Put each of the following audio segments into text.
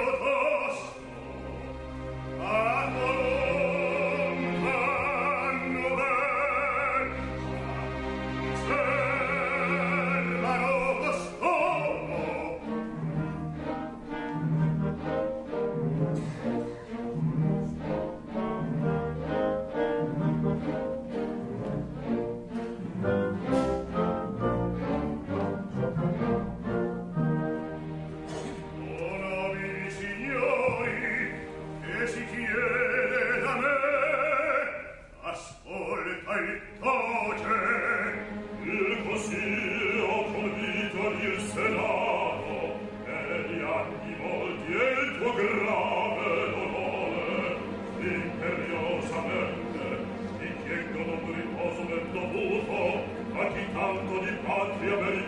Idiota! Amen.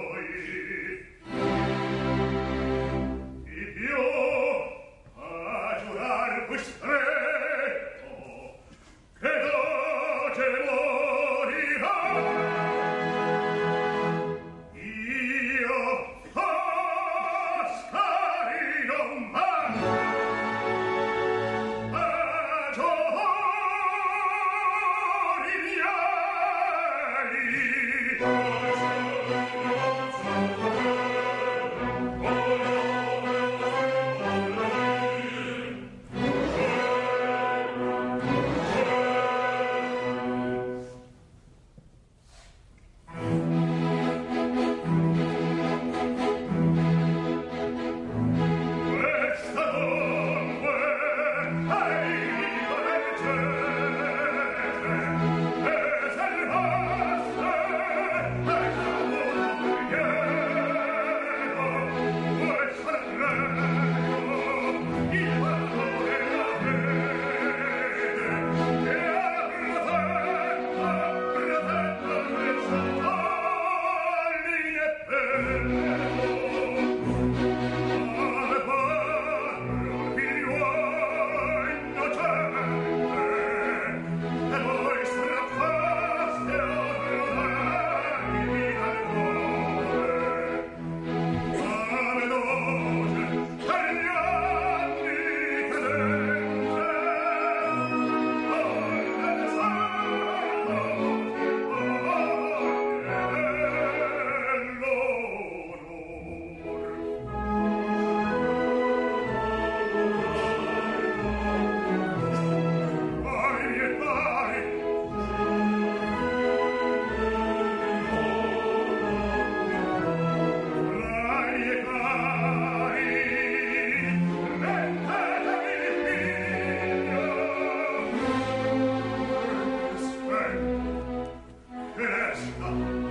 Oh.